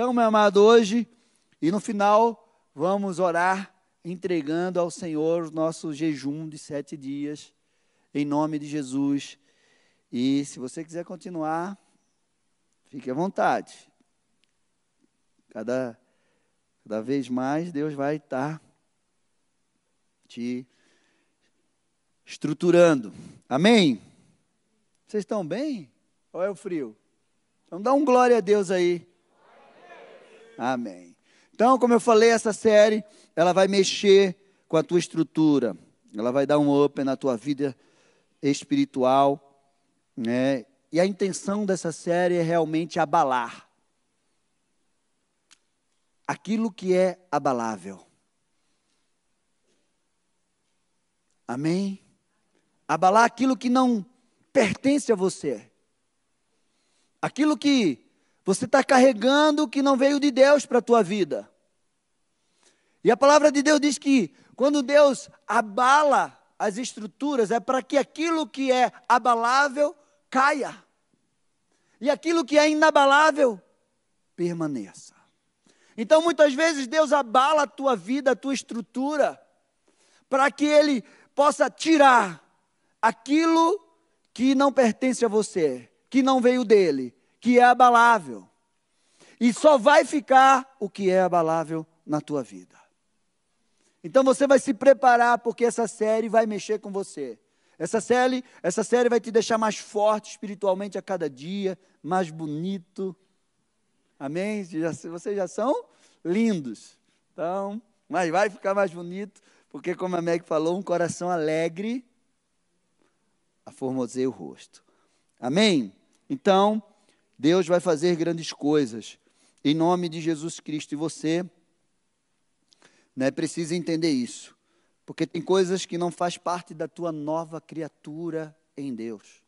Então, meu amado, hoje e no final vamos orar entregando ao Senhor o nosso jejum de sete dias, em nome de Jesus. E se você quiser continuar, fique à vontade. Cada, cada vez mais Deus vai estar te estruturando. Amém? Vocês estão bem? Ou é o frio? Então dá um glória a Deus aí. Amém. Então, como eu falei, essa série, ela vai mexer com a tua estrutura. Ela vai dar um up na tua vida espiritual, né? E a intenção dessa série é realmente abalar aquilo que é abalável. Amém? Abalar aquilo que não pertence a você. Aquilo que você está carregando que não veio de Deus para a tua vida. E a palavra de Deus diz que quando Deus abala as estruturas, é para que aquilo que é abalável caia. E aquilo que é inabalável permaneça. Então, muitas vezes, Deus abala a tua vida, a tua estrutura, para que Ele possa tirar aquilo que não pertence a você, que não veio dele, que é abalável. E só vai ficar o que é abalável na tua vida. Então você vai se preparar porque essa série vai mexer com você. Essa série, essa série vai te deixar mais forte espiritualmente a cada dia, mais bonito. Amém? Vocês já são lindos. Então, mas vai ficar mais bonito, porque como a Meg falou, um coração alegre aformoseia o rosto. Amém? Então, Deus vai fazer grandes coisas em nome de Jesus Cristo e você né, precisa entender isso. Porque tem coisas que não faz parte da tua nova criatura em Deus.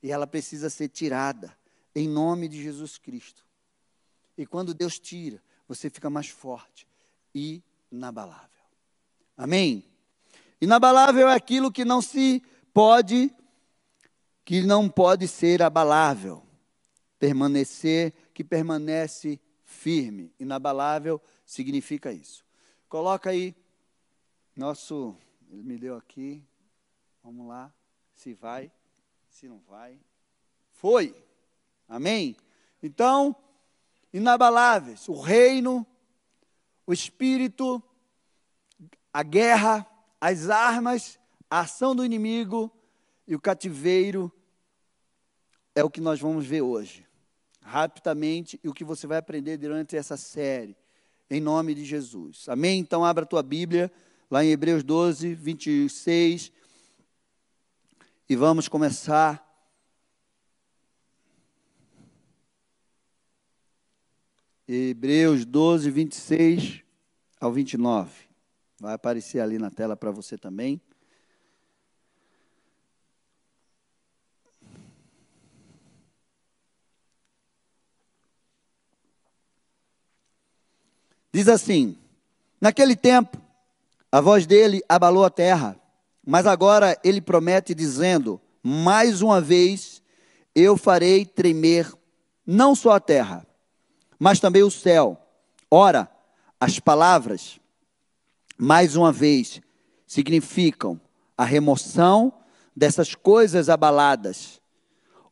E ela precisa ser tirada em nome de Jesus Cristo. E quando Deus tira, você fica mais forte e inabalável. Amém? Inabalável é aquilo que não se pode, que não pode ser abalável, permanecer, que permanece firme, inabalável significa isso. Coloca aí, nosso, ele me deu aqui, vamos lá, se vai, se não vai. Foi, amém? Então, inabaláveis, o reino, o espírito, a guerra, as armas a ação do inimigo e o cativeiro é o que nós vamos ver hoje. Rapidamente, e o que você vai aprender durante essa série, em nome de Jesus. Amém? Então, abra a tua Bíblia, lá em Hebreus 12, 26, e vamos começar. Hebreus 12, 26 ao 29. Vai aparecer ali na tela para você também. Diz assim: Naquele tempo, a voz dele abalou a terra, mas agora ele promete, dizendo: Mais uma vez eu farei tremer não só a terra, mas também o céu. Ora, as palavras, mais uma vez, significam a remoção dessas coisas abaladas,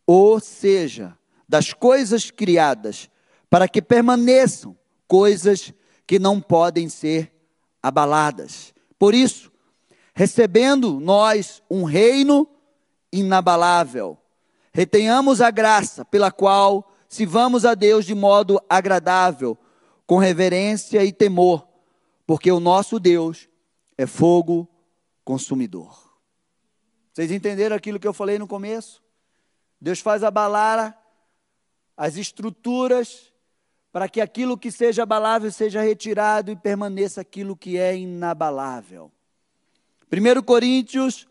ou seja, das coisas criadas, para que permaneçam coisas que não podem ser abaladas. Por isso, recebendo nós um reino inabalável, retenhamos a graça pela qual sirvamos a Deus de modo agradável, com reverência e temor, porque o nosso Deus é fogo consumidor. Vocês entenderam aquilo que eu falei no começo? Deus faz abalar as estruturas para que aquilo que seja abalável seja retirado e permaneça aquilo que é inabalável. 1 Coríntios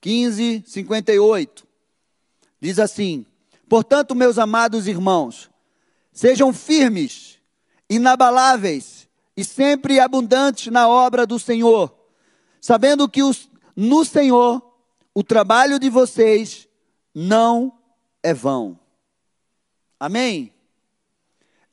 15, 58 diz assim: Portanto, meus amados irmãos, sejam firmes, inabaláveis e sempre abundantes na obra do Senhor, sabendo que os, no Senhor o trabalho de vocês não é vão. Amém?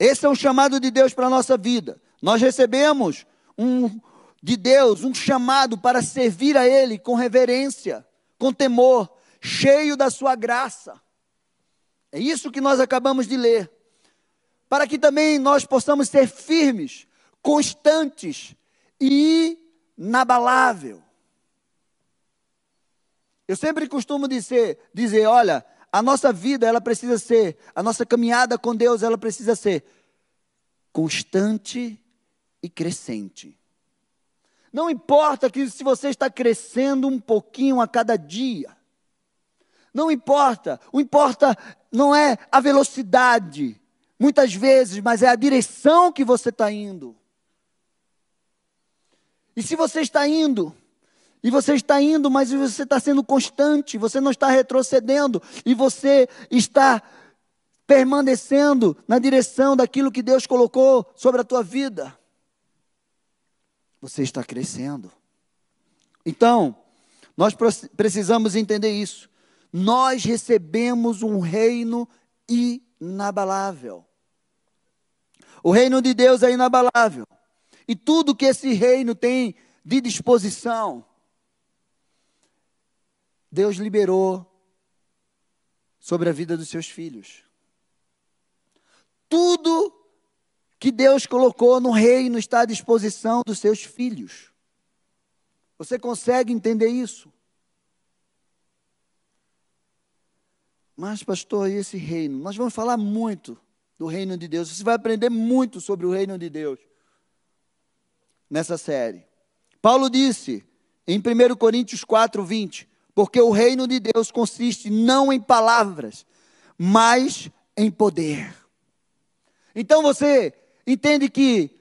Esse é um chamado de Deus para a nossa vida. Nós recebemos um de Deus, um chamado para servir a Ele com reverência, com temor, cheio da Sua graça. É isso que nós acabamos de ler. Para que também nós possamos ser firmes, constantes e inabalável. Eu sempre costumo dizer, dizer, olha, a nossa vida ela precisa ser, a nossa caminhada com Deus ela precisa ser constante e crescente. Não importa que se você está crescendo um pouquinho a cada dia. Não importa. O importa não é a velocidade, muitas vezes, mas é a direção que você está indo. E se você está indo, e você está indo, mas você está sendo constante, você não está retrocedendo, e você está permanecendo na direção daquilo que Deus colocou sobre a tua vida, você está crescendo. Então, nós precisamos entender isso. Nós recebemos um reino inabalável. O reino de Deus é inabalável. E tudo que esse reino tem de disposição, Deus liberou sobre a vida dos seus filhos. Tudo que Deus colocou no reino está à disposição dos seus filhos. Você consegue entender isso? Mas, pastor, e esse reino? Nós vamos falar muito do reino de Deus. Você vai aprender muito sobre o reino de Deus nessa série. Paulo disse em 1 Coríntios 4, 20: Porque o reino de Deus consiste não em palavras, mas em poder. Então você entende que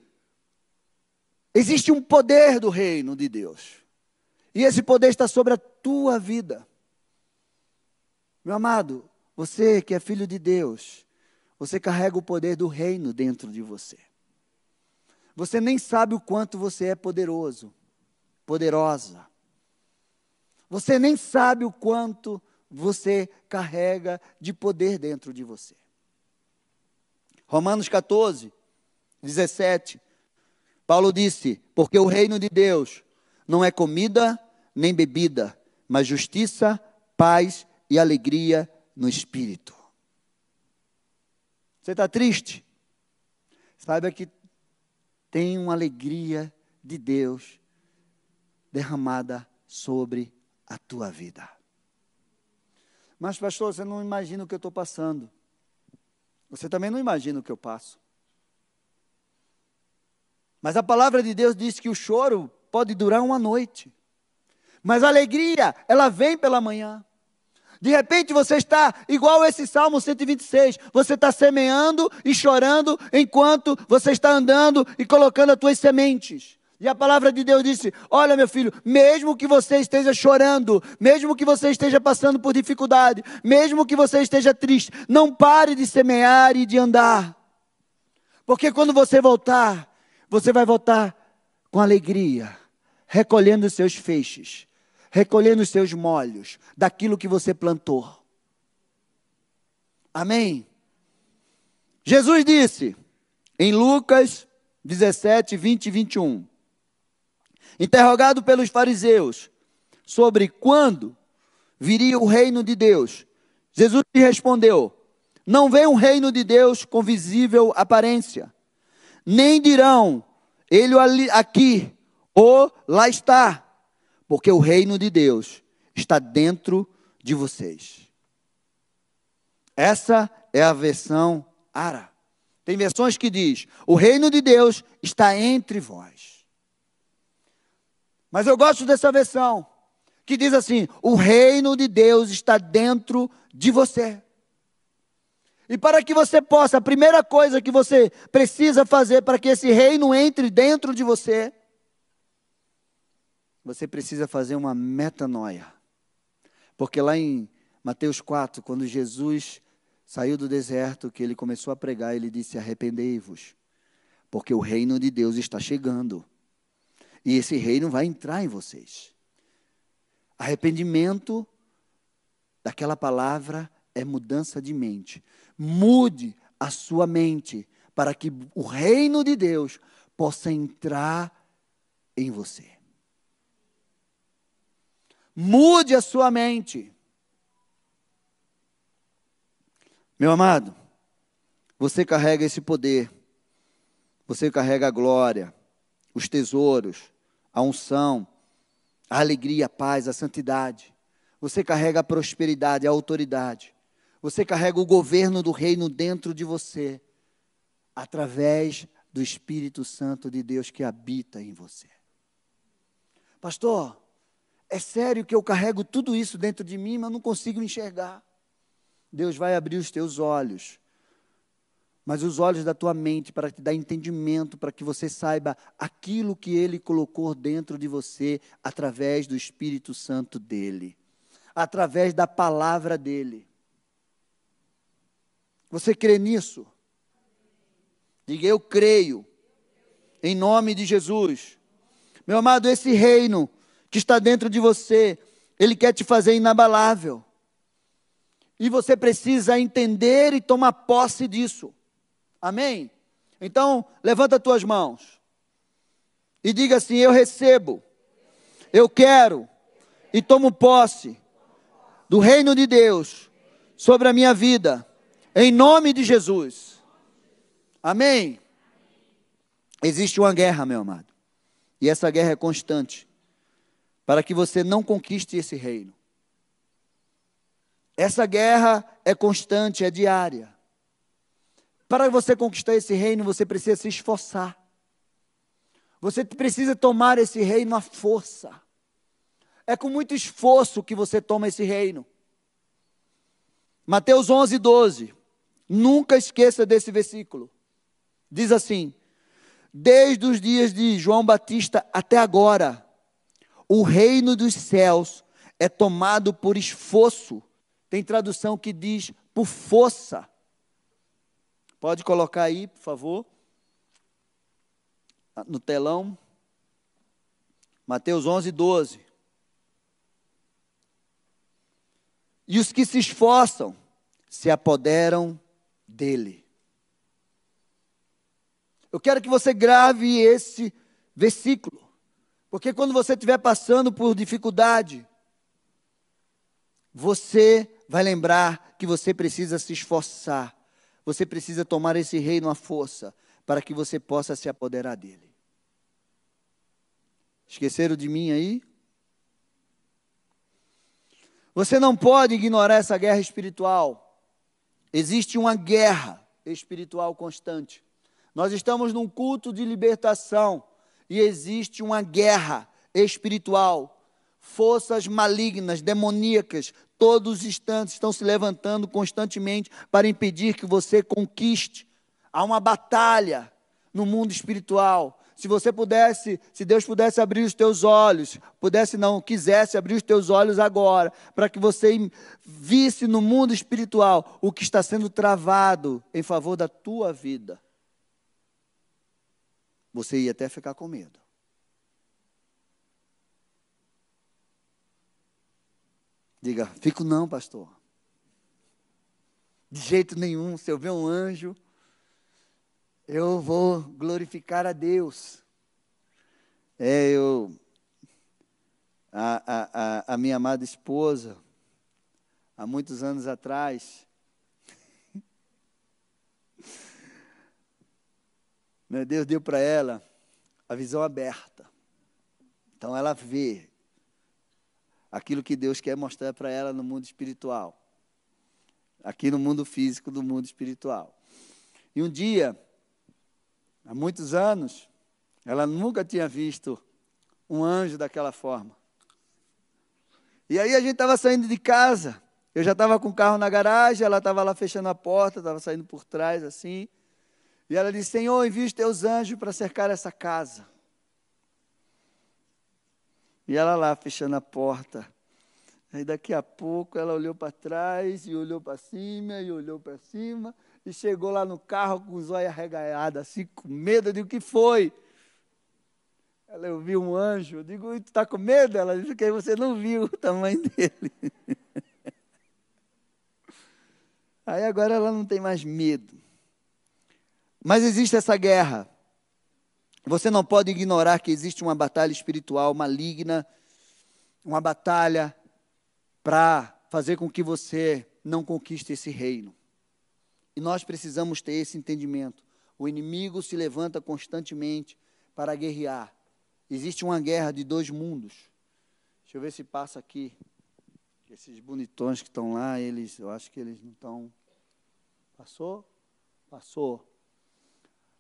existe um poder do reino de Deus. E esse poder está sobre a tua vida. Meu amado, você que é filho de Deus, você carrega o poder do reino dentro de você. Você nem sabe o quanto você é poderoso, poderosa. Você nem sabe o quanto você carrega de poder dentro de você. Romanos 14, 17. Paulo disse: Porque o reino de Deus não é comida nem bebida, mas justiça, paz e alegria no espírito. Você está triste? Saiba que tem uma alegria de Deus derramada sobre a tua vida. Mas, pastor, você não imagina o que eu estou passando. Você também não imagina o que eu passo. Mas a palavra de Deus diz que o choro pode durar uma noite. Mas a alegria, ela vem pela manhã. De repente você está igual esse Salmo 126. Você está semeando e chorando enquanto você está andando e colocando as tuas sementes. E a palavra de Deus disse: Olha, meu filho, mesmo que você esteja chorando, mesmo que você esteja passando por dificuldade, mesmo que você esteja triste, não pare de semear e de andar. Porque quando você voltar, você vai voltar com alegria, recolhendo os seus feixes, recolhendo os seus molhos daquilo que você plantou. Amém? Jesus disse em Lucas 17, 20 e 21 interrogado pelos fariseus sobre quando viria o reino de Deus, Jesus lhe respondeu: Não vem um reino de Deus com visível aparência, nem dirão, ele aqui ou lá está, porque o reino de Deus está dentro de vocês. Essa é a versão Ara. Tem versões que diz: o reino de Deus está entre vós. Mas eu gosto dessa versão, que diz assim: o reino de Deus está dentro de você. E para que você possa, a primeira coisa que você precisa fazer para que esse reino entre dentro de você, você precisa fazer uma metanoia. Porque lá em Mateus 4, quando Jesus saiu do deserto, que ele começou a pregar, ele disse: Arrependei-vos, porque o reino de Deus está chegando. E esse reino vai entrar em vocês. Arrependimento daquela palavra é mudança de mente. Mude a sua mente para que o reino de Deus possa entrar em você. Mude a sua mente. Meu amado, você carrega esse poder, você carrega a glória, os tesouros, a unção, a alegria, a paz, a santidade. Você carrega a prosperidade, a autoridade. Você carrega o governo do reino dentro de você, através do Espírito Santo de Deus que habita em você. Pastor, é sério que eu carrego tudo isso dentro de mim, mas não consigo enxergar. Deus vai abrir os teus olhos, mas os olhos da tua mente para te dar entendimento, para que você saiba aquilo que Ele colocou dentro de você através do Espírito Santo dele, através da palavra dele. Você crê nisso? Diga, eu creio, em nome de Jesus. Meu amado, esse reino que está dentro de você, ele quer te fazer inabalável. E você precisa entender e tomar posse disso. Amém? Então, levanta as tuas mãos e diga assim: Eu recebo, eu quero e tomo posse do reino de Deus sobre a minha vida, em nome de Jesus. Amém? Existe uma guerra, meu amado, e essa guerra é constante, para que você não conquiste esse reino. Essa guerra é constante, é diária. Para você conquistar esse reino, você precisa se esforçar. Você precisa tomar esse reino à força. É com muito esforço que você toma esse reino. Mateus 11, 12. Nunca esqueça desse versículo. Diz assim: Desde os dias de João Batista até agora, o reino dos céus é tomado por esforço tem tradução que diz por força. Pode colocar aí, por favor, no telão. Mateus 11, 12. E os que se esforçam se apoderam dele. Eu quero que você grave esse versículo, porque quando você estiver passando por dificuldade, você vai lembrar que você precisa se esforçar, você precisa tomar esse reino à força, para que você possa se apoderar dele. Esqueceram de mim aí? Você não pode ignorar essa guerra espiritual. Existe uma guerra espiritual constante. Nós estamos num culto de libertação e existe uma guerra espiritual forças malignas, demoníacas, todos os instantes estão se levantando constantemente para impedir que você conquiste. Há uma batalha no mundo espiritual. Se você pudesse, se Deus pudesse abrir os teus olhos, pudesse não, quisesse abrir os teus olhos agora, para que você visse no mundo espiritual o que está sendo travado em favor da tua vida, você ia até ficar com medo. Diga, fico não, pastor. De jeito nenhum, se eu ver um anjo, eu vou glorificar a Deus. É, eu. A, a, a, minha amada esposa, há muitos anos atrás, Deus deu para ela a visão aberta. Então ela vê aquilo que Deus quer mostrar para ela no mundo espiritual. Aqui no mundo físico do mundo espiritual. E um dia, há muitos anos, ela nunca tinha visto um anjo daquela forma. E aí a gente estava saindo de casa. Eu já estava com o carro na garagem, ela estava lá fechando a porta, estava saindo por trás assim. E ela disse: Senhor, envia os teus anjos para cercar essa casa. E ela lá fechando a porta. Aí daqui a pouco ela olhou para trás e olhou para cima e olhou para cima e chegou lá no carro com os olhos arregaiados, assim, com medo. de o que foi? Ela, eu vi um anjo. Eu digo, tu está com medo? Ela disse que você não viu o tamanho dele. Aí agora ela não tem mais medo. Mas existe essa guerra. Você não pode ignorar que existe uma batalha espiritual maligna, uma batalha para fazer com que você não conquiste esse reino. E nós precisamos ter esse entendimento. O inimigo se levanta constantemente para guerrear. Existe uma guerra de dois mundos. Deixa eu ver se passa aqui. Esses bonitões que estão lá, eles, eu acho que eles não estão. Passou? Passou.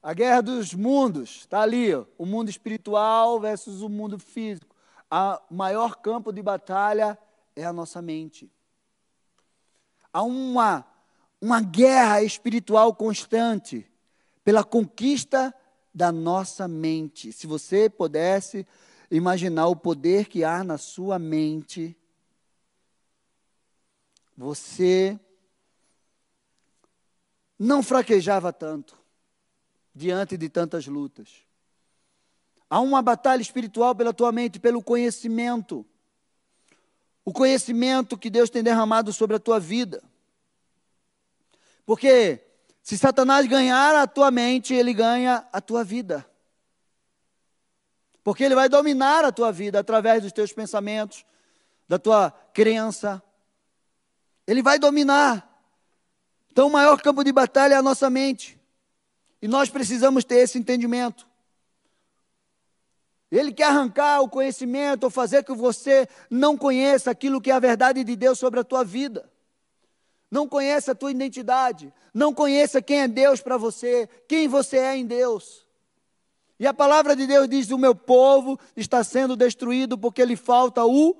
A guerra dos mundos está ali, o mundo espiritual versus o mundo físico. O maior campo de batalha é a nossa mente. Há uma, uma guerra espiritual constante pela conquista da nossa mente. Se você pudesse imaginar o poder que há na sua mente, você não fraquejava tanto diante de tantas lutas. Há uma batalha espiritual pela tua mente, pelo conhecimento. O conhecimento que Deus tem derramado sobre a tua vida. Porque se Satanás ganhar a tua mente, ele ganha a tua vida. Porque ele vai dominar a tua vida através dos teus pensamentos, da tua crença, ele vai dominar. Então, o maior campo de batalha é a nossa mente. E nós precisamos ter esse entendimento. Ele quer arrancar o conhecimento ou fazer que você não conheça aquilo que é a verdade de Deus sobre a tua vida. Não conheça a tua identidade. Não conheça quem é Deus para você, quem você é em Deus. E a palavra de Deus diz: O meu povo está sendo destruído porque lhe falta o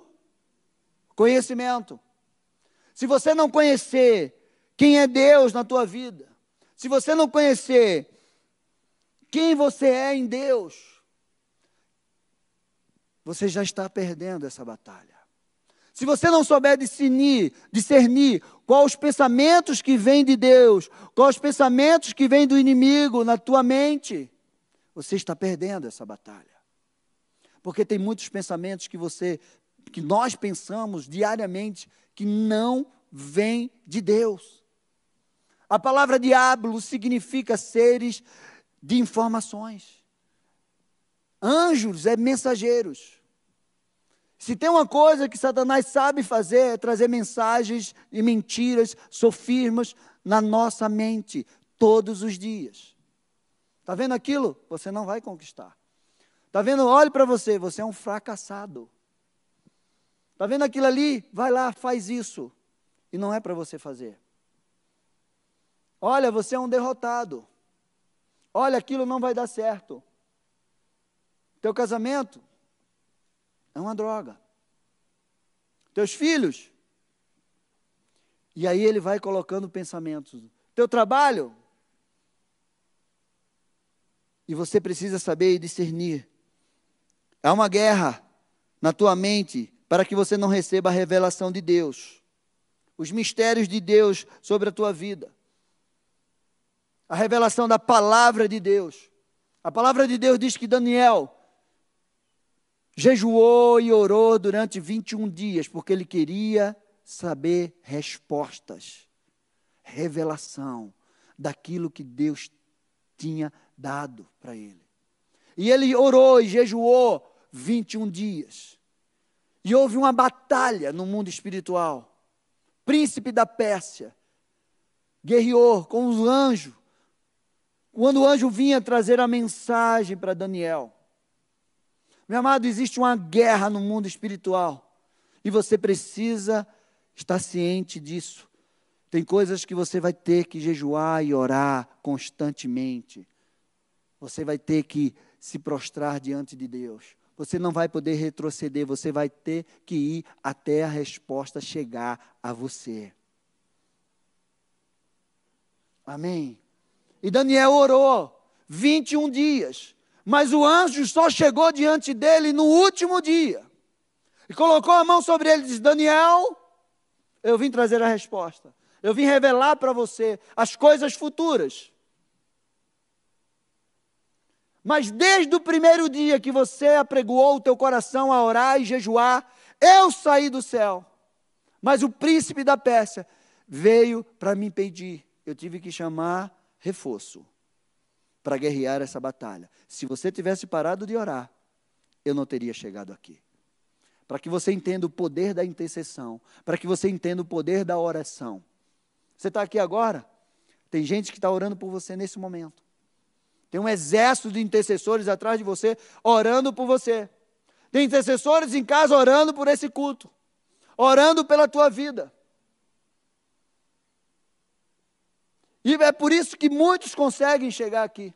conhecimento. Se você não conhecer quem é Deus na tua vida, se você não conhecer quem você é em Deus, você já está perdendo essa batalha. Se você não souber discernir, discernir quais os pensamentos que vêm de Deus, quais os pensamentos que vêm do inimigo na tua mente, você está perdendo essa batalha. Porque tem muitos pensamentos que você que nós pensamos diariamente que não vem de Deus. A palavra diabo significa seres de informações. Anjos é mensageiros. Se tem uma coisa que Satanás sabe fazer é trazer mensagens e mentiras, sofismas na nossa mente todos os dias. Está vendo aquilo? Você não vai conquistar. Está vendo? Olhe para você, você é um fracassado. Está vendo aquilo ali? Vai lá, faz isso. E não é para você fazer. Olha, você é um derrotado. Olha, aquilo não vai dar certo. Teu casamento é uma droga. Teus filhos. E aí ele vai colocando pensamentos. Teu trabalho. E você precisa saber e discernir. Há uma guerra na tua mente para que você não receba a revelação de Deus, os mistérios de Deus sobre a tua vida, a revelação da palavra de Deus. A palavra de Deus diz que Daniel jejuou e orou durante 21 dias, porque ele queria saber respostas, revelação daquilo que Deus tinha dado para ele. E ele orou e jejuou 21 dias. E houve uma batalha no mundo espiritual. Príncipe da Pérsia guerreou com os anjos. Quando o anjo vinha trazer a mensagem para Daniel. Meu amado, existe uma guerra no mundo espiritual. E você precisa estar ciente disso. Tem coisas que você vai ter que jejuar e orar constantemente. Você vai ter que se prostrar diante de Deus. Você não vai poder retroceder, você vai ter que ir até a resposta chegar a você. Amém? E Daniel orou 21 dias, mas o anjo só chegou diante dele no último dia. E colocou a mão sobre ele e disse: Daniel, eu vim trazer a resposta. Eu vim revelar para você as coisas futuras. Mas desde o primeiro dia que você apregoou o teu coração a orar e jejuar, eu saí do céu. Mas o príncipe da Pérsia veio para me impedir. Eu tive que chamar reforço. para guerrear essa batalha. Se você tivesse parado de orar, eu não teria chegado aqui. Para que você entenda o poder da intercessão, para que você entenda o poder da oração. Você está aqui agora? Tem gente que está orando por você nesse momento. Tem um exército de intercessores atrás de você, orando por você. Tem intercessores em casa orando por esse culto, orando pela tua vida. E é por isso que muitos conseguem chegar aqui.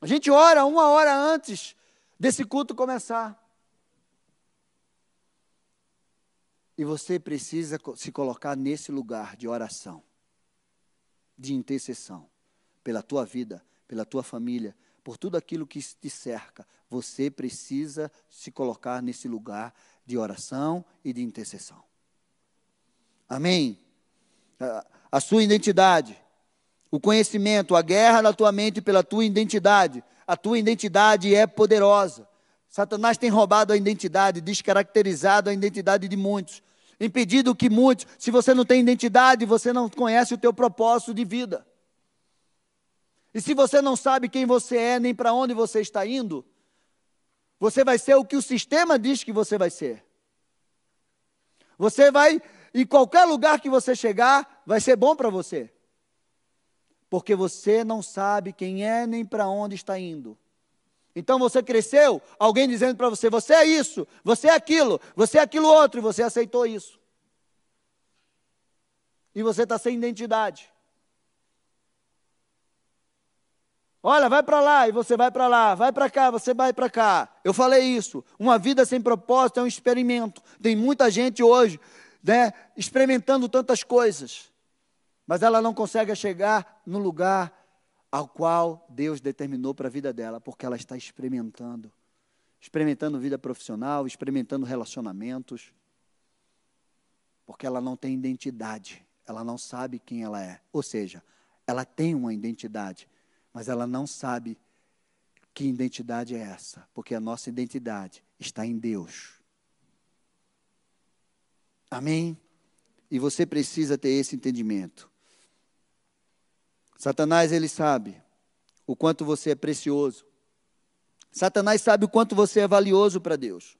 A gente ora uma hora antes desse culto começar. E você precisa se colocar nesse lugar de oração, de intercessão, pela tua vida, pela tua família, por tudo aquilo que te cerca. Você precisa se colocar nesse lugar de oração e de intercessão. Amém? A sua identidade o conhecimento, a guerra na tua mente pela tua identidade. A tua identidade é poderosa. Satanás tem roubado a identidade, descaracterizado a identidade de muitos, impedido que muitos, se você não tem identidade, você não conhece o teu propósito de vida. E se você não sabe quem você é, nem para onde você está indo, você vai ser o que o sistema diz que você vai ser. Você vai, em qualquer lugar que você chegar, vai ser bom para você porque você não sabe quem é nem para onde está indo. Então você cresceu, alguém dizendo para você: você é isso, você é aquilo, você é aquilo outro, e você aceitou isso. E você está sem identidade. Olha, vai para lá e você vai para lá, vai para cá, você vai para cá. Eu falei isso. Uma vida sem propósito é um experimento. Tem muita gente hoje, né, experimentando tantas coisas mas ela não consegue chegar no lugar ao qual Deus determinou para a vida dela, porque ela está experimentando. Experimentando vida profissional, experimentando relacionamentos, porque ela não tem identidade, ela não sabe quem ela é. Ou seja, ela tem uma identidade, mas ela não sabe que identidade é essa, porque a nossa identidade está em Deus. Amém? E você precisa ter esse entendimento. Satanás, ele sabe o quanto você é precioso. Satanás sabe o quanto você é valioso para Deus.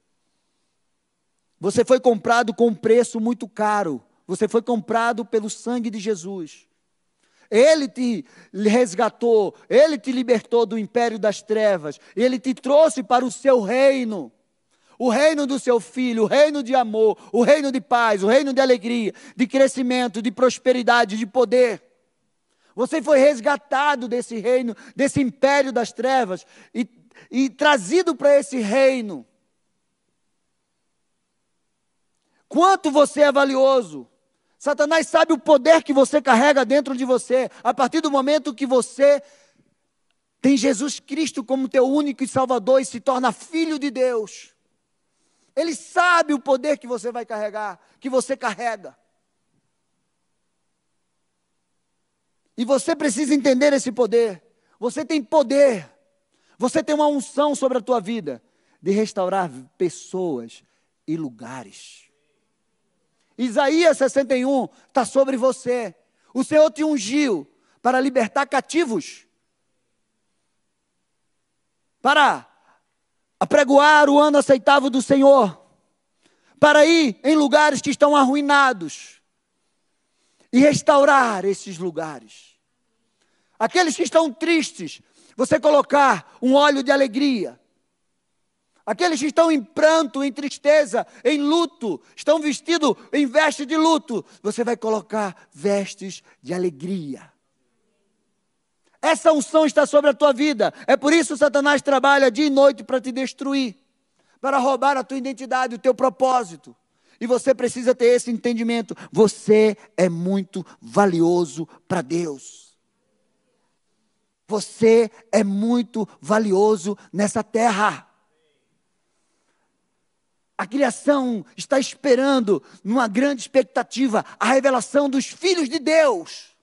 Você foi comprado com um preço muito caro. Você foi comprado pelo sangue de Jesus. Ele te resgatou, ele te libertou do império das trevas, ele te trouxe para o seu reino. O reino do seu filho, o reino de amor, o reino de paz, o reino de alegria, de crescimento, de prosperidade, de poder. Você foi resgatado desse reino, desse império das trevas e, e trazido para esse reino. Quanto você é valioso. Satanás sabe o poder que você carrega dentro de você, a partir do momento que você tem Jesus Cristo como teu único e salvador e se torna filho de Deus. Ele sabe o poder que você vai carregar, que você carrega. E você precisa entender esse poder. Você tem poder. Você tem uma unção sobre a tua vida de restaurar pessoas e lugares. Isaías 61 está sobre você. O Senhor te ungiu para libertar cativos, para apregoar o ano aceitável do Senhor, para ir em lugares que estão arruinados e restaurar esses lugares. Aqueles que estão tristes, você colocar um óleo de alegria. Aqueles que estão em pranto, em tristeza, em luto, estão vestidos em veste de luto, você vai colocar vestes de alegria. Essa unção está sobre a tua vida. É por isso que Satanás trabalha dia e noite para te destruir, para roubar a tua identidade, o teu propósito. E você precisa ter esse entendimento. Você é muito valioso para Deus. Você é muito valioso nessa terra. A criação está esperando, numa grande expectativa, a revelação dos filhos de Deus.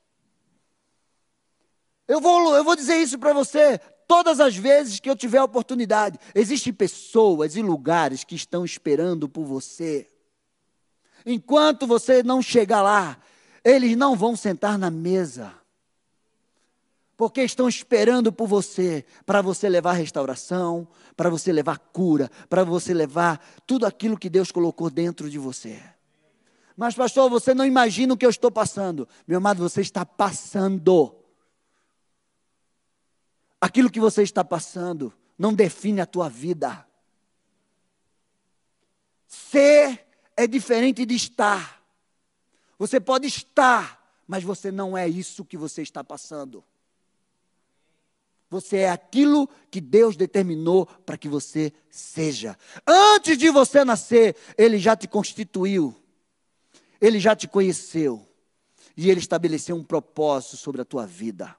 Eu vou, eu vou dizer isso para você todas as vezes que eu tiver oportunidade. Existem pessoas e lugares que estão esperando por você. Enquanto você não chegar lá, eles não vão sentar na mesa porque estão esperando por você, para você levar restauração, para você levar cura, para você levar tudo aquilo que Deus colocou dentro de você. Mas, pastor, você não imagina o que eu estou passando. Meu amado, você está passando. Aquilo que você está passando não define a tua vida. Ser é diferente de estar. Você pode estar, mas você não é isso que você está passando. Você é aquilo que Deus determinou para que você seja. Antes de você nascer, Ele já te constituiu. Ele já te conheceu. E Ele estabeleceu um propósito sobre a tua vida.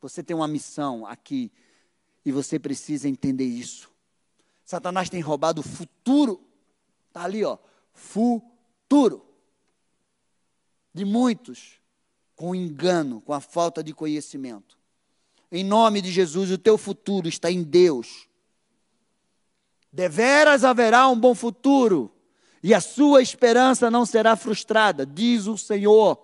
Você tem uma missão aqui. E você precisa entender isso. Satanás tem roubado o futuro. Está ali, ó. Futuro. De muitos. Com engano, com a falta de conhecimento. Em nome de Jesus, o teu futuro está em Deus. Deveras haverá um bom futuro, e a sua esperança não será frustrada, diz o Senhor.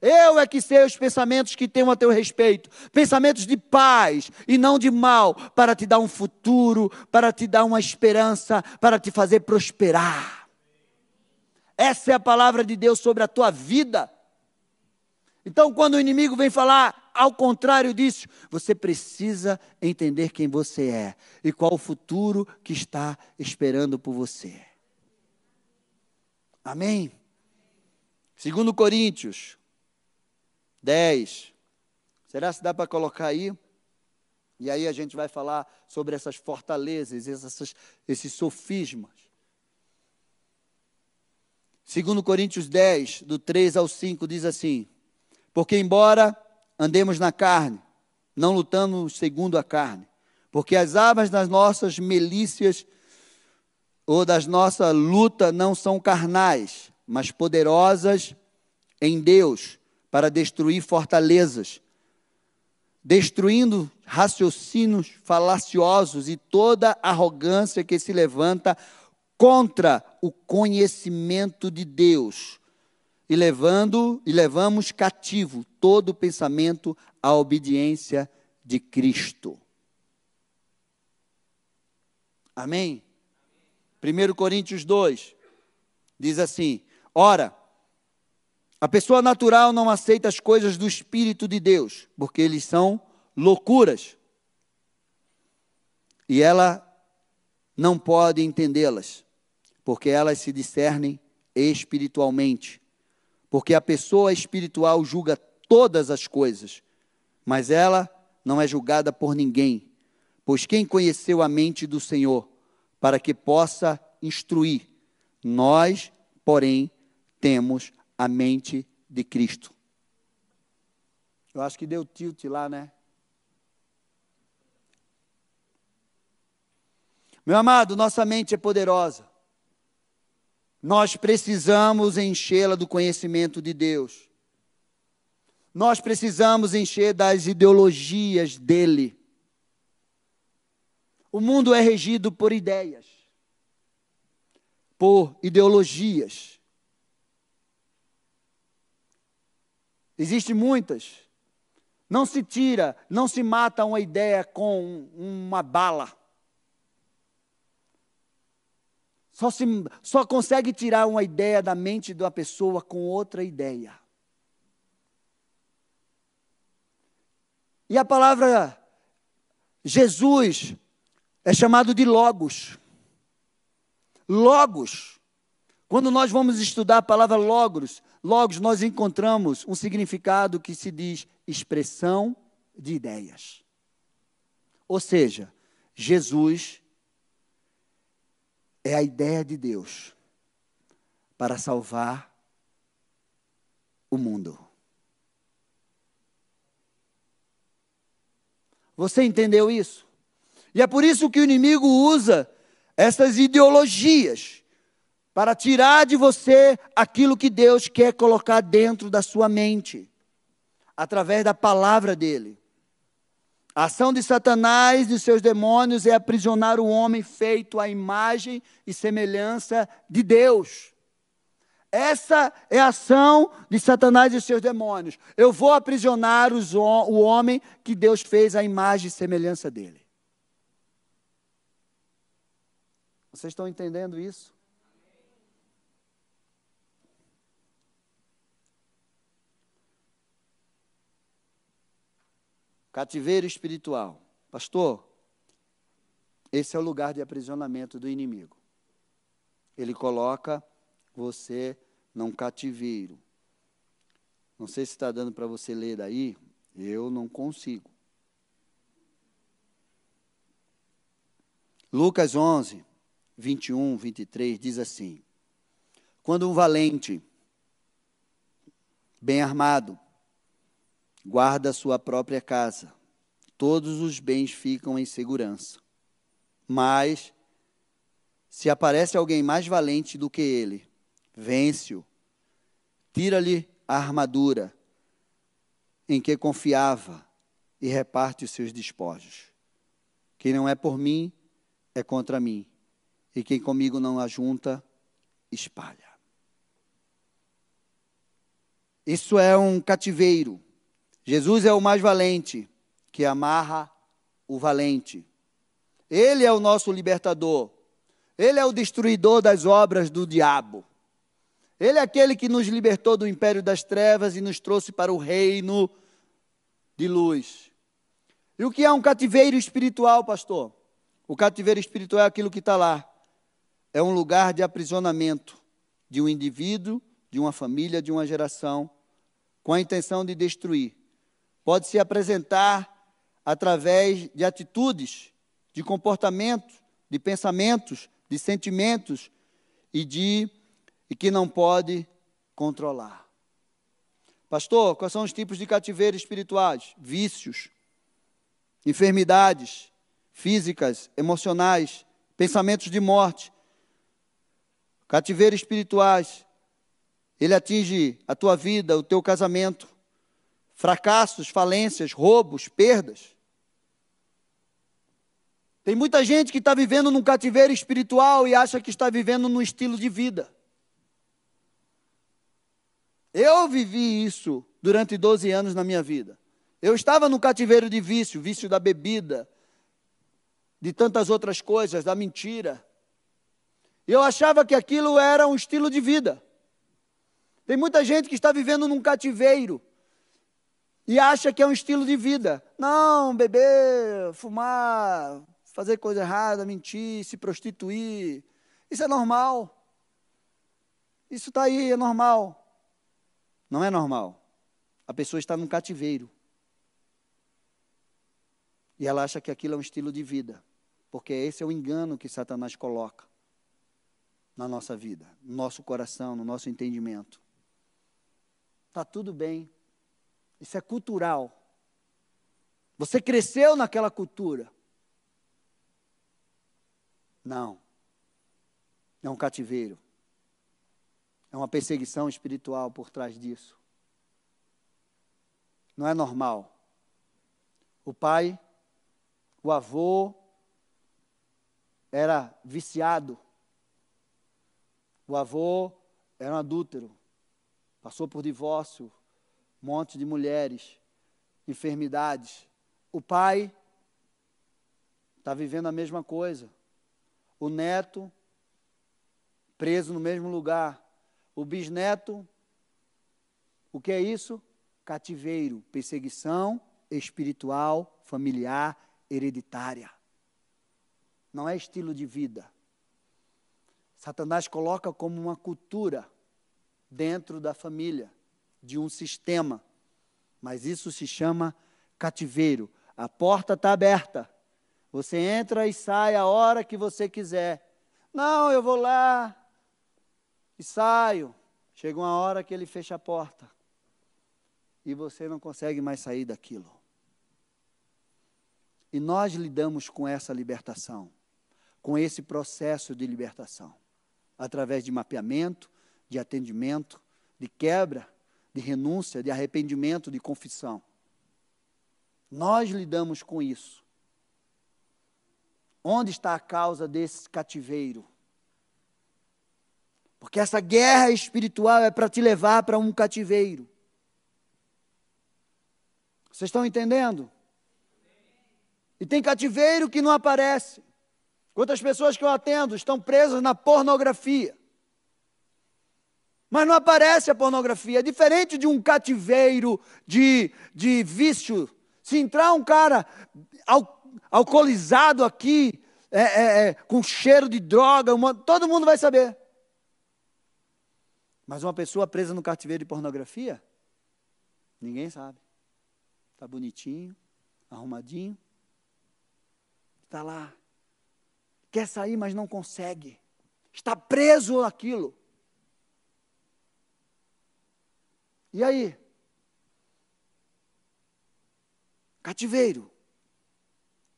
Eu é que sei os pensamentos que tenho a teu respeito, pensamentos de paz e não de mal, para te dar um futuro, para te dar uma esperança, para te fazer prosperar. Essa é a palavra de Deus sobre a tua vida. Então, quando o inimigo vem falar ao contrário disso, você precisa entender quem você é e qual o futuro que está esperando por você. Amém? Segundo Coríntios 10. Será se dá para colocar aí? E aí a gente vai falar sobre essas fortalezas, essas, esses sofismas. Segundo Coríntios 10, do 3 ao 5, diz assim: porque, embora andemos na carne, não lutamos segundo a carne, porque as armas das nossas milícias ou das nossa luta não são carnais, mas poderosas em Deus para destruir fortalezas, destruindo raciocínios falaciosos e toda arrogância que se levanta contra o conhecimento de Deus e levando e levamos cativo todo o pensamento à obediência de Cristo. Amém? 1 Coríntios 2 diz assim: Ora, a pessoa natural não aceita as coisas do Espírito de Deus, porque eles são loucuras. E ela não pode entendê-las, porque elas se discernem espiritualmente porque a pessoa espiritual julga todas as coisas, mas ela não é julgada por ninguém. Pois quem conheceu a mente do Senhor para que possa instruir? Nós, porém, temos a mente de Cristo. Eu acho que deu tilt lá, né? Meu amado, nossa mente é poderosa. Nós precisamos enchê-la do conhecimento de Deus. Nós precisamos encher das ideologias dele. O mundo é regido por ideias, por ideologias. Existem muitas. Não se tira, não se mata uma ideia com uma bala. Só, se, só consegue tirar uma ideia da mente de uma pessoa com outra ideia. E a palavra Jesus é chamado de Logos. Logos. Quando nós vamos estudar a palavra Logos, Logos nós encontramos um significado que se diz expressão de ideias. Ou seja, Jesus é a ideia de Deus para salvar o mundo. Você entendeu isso? E é por isso que o inimigo usa essas ideologias para tirar de você aquilo que Deus quer colocar dentro da sua mente, através da palavra dele. A ação de Satanás e seus demônios é aprisionar o homem feito à imagem e semelhança de Deus. Essa é a ação de Satanás e seus demônios. Eu vou aprisionar os, o homem que Deus fez à imagem e semelhança dele. Vocês estão entendendo isso? Cativeiro espiritual. Pastor, esse é o lugar de aprisionamento do inimigo. Ele coloca você num cativeiro. Não sei se está dando para você ler daí, eu não consigo. Lucas 11, 21, 23 diz assim: Quando um valente, bem armado, guarda a sua própria casa, todos os bens ficam em segurança. Mas, se aparece alguém mais valente do que ele, vence-o, tira-lhe a armadura em que confiava e reparte os seus despojos. Quem não é por mim, é contra mim, e quem comigo não ajunta, espalha. Isso é um cativeiro. Jesus é o mais valente, que amarra o valente. Ele é o nosso libertador. Ele é o destruidor das obras do diabo. Ele é aquele que nos libertou do império das trevas e nos trouxe para o reino de luz. E o que é um cativeiro espiritual, pastor? O cativeiro espiritual é aquilo que está lá. É um lugar de aprisionamento de um indivíduo, de uma família, de uma geração, com a intenção de destruir. Pode se apresentar através de atitudes, de comportamentos, de pensamentos, de sentimentos e de e que não pode controlar. Pastor, quais são os tipos de cativeiro espirituais? Vícios, enfermidades físicas, emocionais, pensamentos de morte. Cativeiro espirituais. Ele atinge a tua vida, o teu casamento. Fracassos, falências, roubos, perdas. Tem muita gente que está vivendo num cativeiro espiritual e acha que está vivendo num estilo de vida. Eu vivi isso durante 12 anos na minha vida. Eu estava no cativeiro de vício, vício da bebida, de tantas outras coisas, da mentira. Eu achava que aquilo era um estilo de vida. Tem muita gente que está vivendo num cativeiro e acha que é um estilo de vida. Não, beber, fumar, fazer coisa errada, mentir, se prostituir. Isso é normal. Isso está aí, é normal. Não é normal. A pessoa está num cativeiro. E ela acha que aquilo é um estilo de vida. Porque esse é o engano que Satanás coloca na nossa vida, no nosso coração, no nosso entendimento. Está tudo bem. Isso é cultural. Você cresceu naquela cultura. Não. É um cativeiro. É uma perseguição espiritual por trás disso. Não é normal. O pai, o avô, era viciado. O avô era um adúltero. Passou por divórcio, monte de mulheres, enfermidades. O pai está vivendo a mesma coisa. O neto preso no mesmo lugar. O bisneto, o que é isso? Cativeiro, perseguição espiritual, familiar, hereditária. Não é estilo de vida. Satanás coloca como uma cultura dentro da família, de um sistema. Mas isso se chama cativeiro. A porta está aberta. Você entra e sai a hora que você quiser. Não, eu vou lá, e saio. Chega uma hora que ele fecha a porta e você não consegue mais sair daquilo. E nós lidamos com essa libertação, com esse processo de libertação, através de mapeamento, de atendimento, de quebra, de renúncia, de arrependimento, de confissão. Nós lidamos com isso. Onde está a causa desse cativeiro? Porque essa guerra espiritual é para te levar para um cativeiro. Vocês estão entendendo? E tem cativeiro que não aparece. Quantas pessoas que eu atendo estão presas na pornografia? Mas não aparece a pornografia. É diferente de um cativeiro de, de vício. Se entrar um cara al, alcoolizado aqui, é, é, é, com cheiro de droga, uma, todo mundo vai saber. Mas uma pessoa presa no cativeiro de pornografia, ninguém sabe. Está bonitinho, arrumadinho, está lá. Quer sair, mas não consegue. Está preso naquilo. E aí? Cativeiro.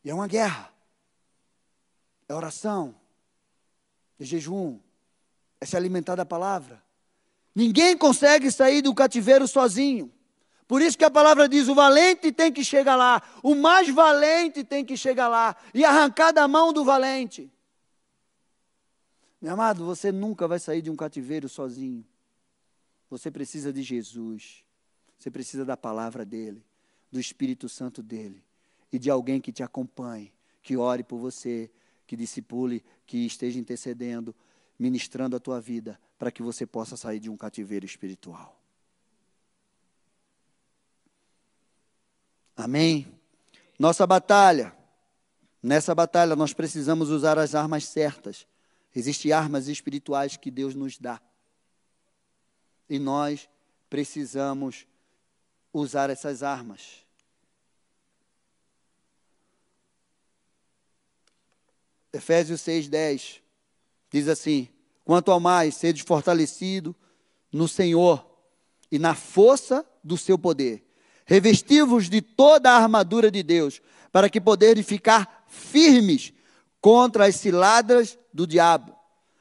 E é uma guerra. É oração. É jejum. É se alimentar da palavra. Ninguém consegue sair do cativeiro sozinho. Por isso que a palavra diz: o valente tem que chegar lá, o mais valente tem que chegar lá e arrancar da mão do valente. Meu amado, você nunca vai sair de um cativeiro sozinho. Você precisa de Jesus, você precisa da palavra dele, do Espírito Santo dele e de alguém que te acompanhe, que ore por você, que discipule, que esteja intercedendo, ministrando a tua vida, para que você possa sair de um cativeiro espiritual. Amém? Nossa batalha. Nessa batalha nós precisamos usar as armas certas. Existem armas espirituais que Deus nos dá. E nós precisamos usar essas armas. Efésios 6:10 diz assim: Quanto ao mais, sede fortalecido no Senhor e na força do seu poder Revestivos de toda a armadura de Deus, para que poderem ficar firmes contra as ciladas do diabo.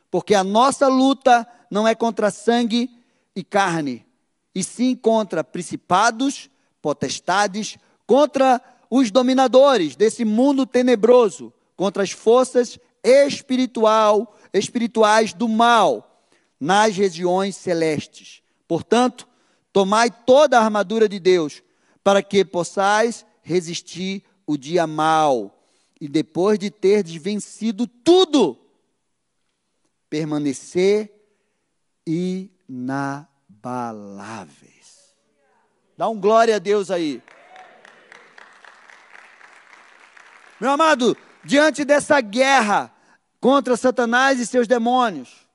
Porque a nossa luta não é contra sangue e carne, e sim contra principados, potestades, contra os dominadores desse mundo tenebroso, contra as forças espiritual, espirituais do mal nas regiões celestes. Portanto, tomai toda a armadura de Deus, para que possais resistir o dia mal e depois de ter vencido tudo, permanecer inabaláveis. Dá um glória a Deus aí. Meu amado, diante dessa guerra contra Satanás e seus demônios,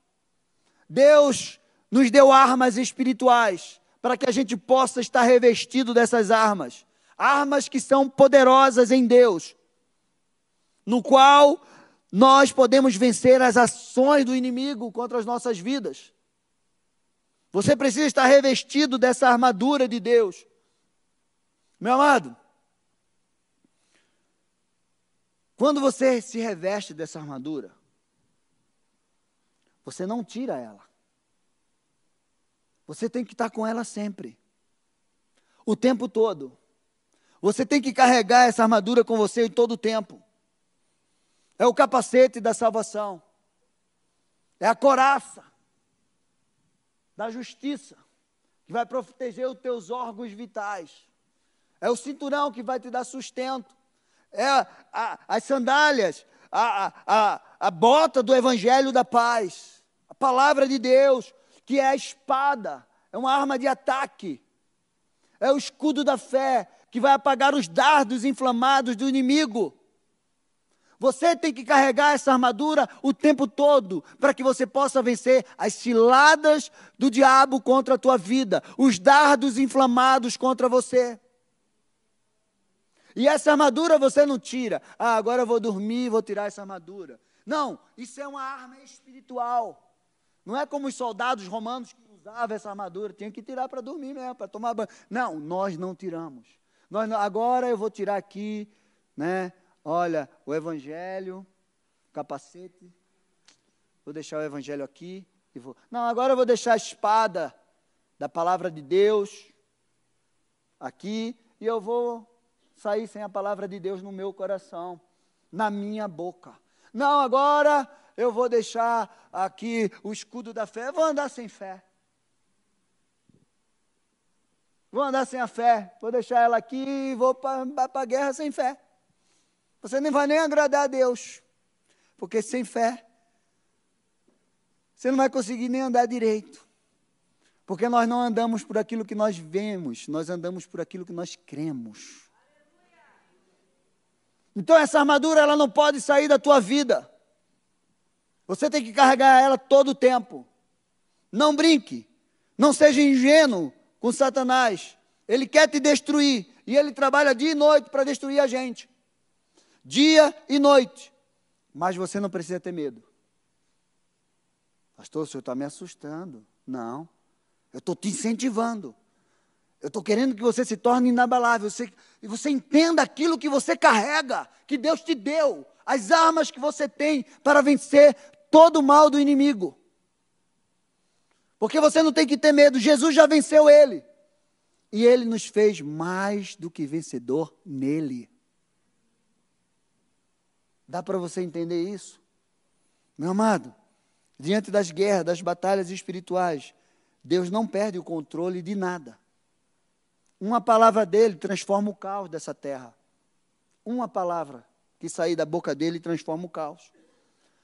Deus nos deu armas espirituais para que a gente possa estar revestido dessas armas. Armas que são poderosas em Deus, no qual nós podemos vencer as ações do inimigo contra as nossas vidas. Você precisa estar revestido dessa armadura de Deus. Meu amado, quando você se reveste dessa armadura, você não tira ela. Você tem que estar com ela sempre. O tempo todo. Você tem que carregar essa armadura com você em todo o tempo. É o capacete da salvação. É a coraça da justiça que vai proteger os teus órgãos vitais. É o cinturão que vai te dar sustento. É a, as sandálias, a, a, a bota do evangelho da paz. A palavra de Deus, que é a espada, é uma arma de ataque. É o escudo da fé que vai apagar os dardos inflamados do inimigo. Você tem que carregar essa armadura o tempo todo para que você possa vencer as ciladas do diabo contra a tua vida, os dardos inflamados contra você. E essa armadura você não tira. Ah, agora eu vou dormir, vou tirar essa armadura. Não, isso é uma arma espiritual. Não é como os soldados romanos que usavam essa armadura, tinham que tirar para dormir mesmo, para tomar banho. Não, nós não tiramos. Nós, agora eu vou tirar aqui, né? Olha, o evangelho, capacete. Vou deixar o evangelho aqui e vou. Não, agora eu vou deixar a espada da palavra de Deus aqui e eu vou sair sem a palavra de Deus no meu coração, na minha boca. Não, agora eu vou deixar aqui o escudo da fé, eu vou andar sem fé. Vou andar sem a fé, vou deixar ela aqui e vou para a guerra sem fé. Você nem vai nem agradar a Deus, porque sem fé você não vai conseguir nem andar direito. Porque nós não andamos por aquilo que nós vemos, nós andamos por aquilo que nós cremos. Então essa armadura ela não pode sair da tua vida. Você tem que carregar ela todo o tempo. Não brinque. Não seja ingênuo com Satanás. Ele quer te destruir. E ele trabalha dia e noite para destruir a gente. Dia e noite. Mas você não precisa ter medo. Pastor, o senhor está me assustando. Não. Eu estou te incentivando. Eu estou querendo que você se torne inabalável. Você, e você entenda aquilo que você carrega, que Deus te deu. As armas que você tem para vencer todo o mal do inimigo. Porque você não tem que ter medo, Jesus já venceu ele. E ele nos fez mais do que vencedor nele. Dá para você entender isso? Meu amado, diante das guerras, das batalhas espirituais, Deus não perde o controle de nada. Uma palavra dele transforma o caos dessa terra. Uma palavra que sair da boca dele transforma o caos.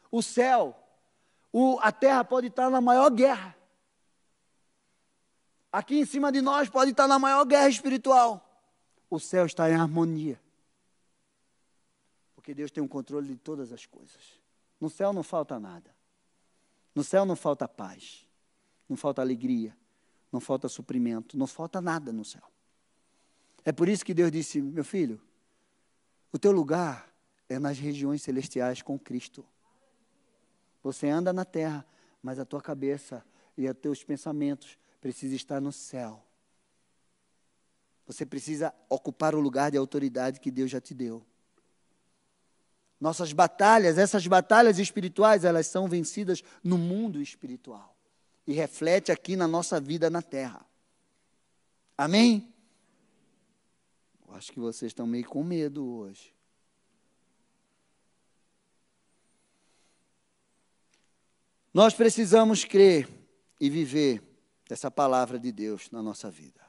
O céu, o, a terra pode estar na maior guerra. Aqui em cima de nós pode estar na maior guerra espiritual. O céu está em harmonia. Porque Deus tem o controle de todas as coisas. No céu não falta nada. No céu não falta paz. Não falta alegria. Não falta suprimento. Não falta nada no céu. É por isso que Deus disse: Meu filho, o teu lugar é nas regiões celestiais com Cristo. Você anda na terra, mas a tua cabeça e os teus pensamentos precisa estar no céu. Você precisa ocupar o lugar de autoridade que Deus já te deu. Nossas batalhas, essas batalhas espirituais, elas são vencidas no mundo espiritual e reflete aqui na nossa vida na terra. Amém? Acho que vocês estão meio com medo hoje. Nós precisamos crer e viver dessa palavra de Deus na nossa vida.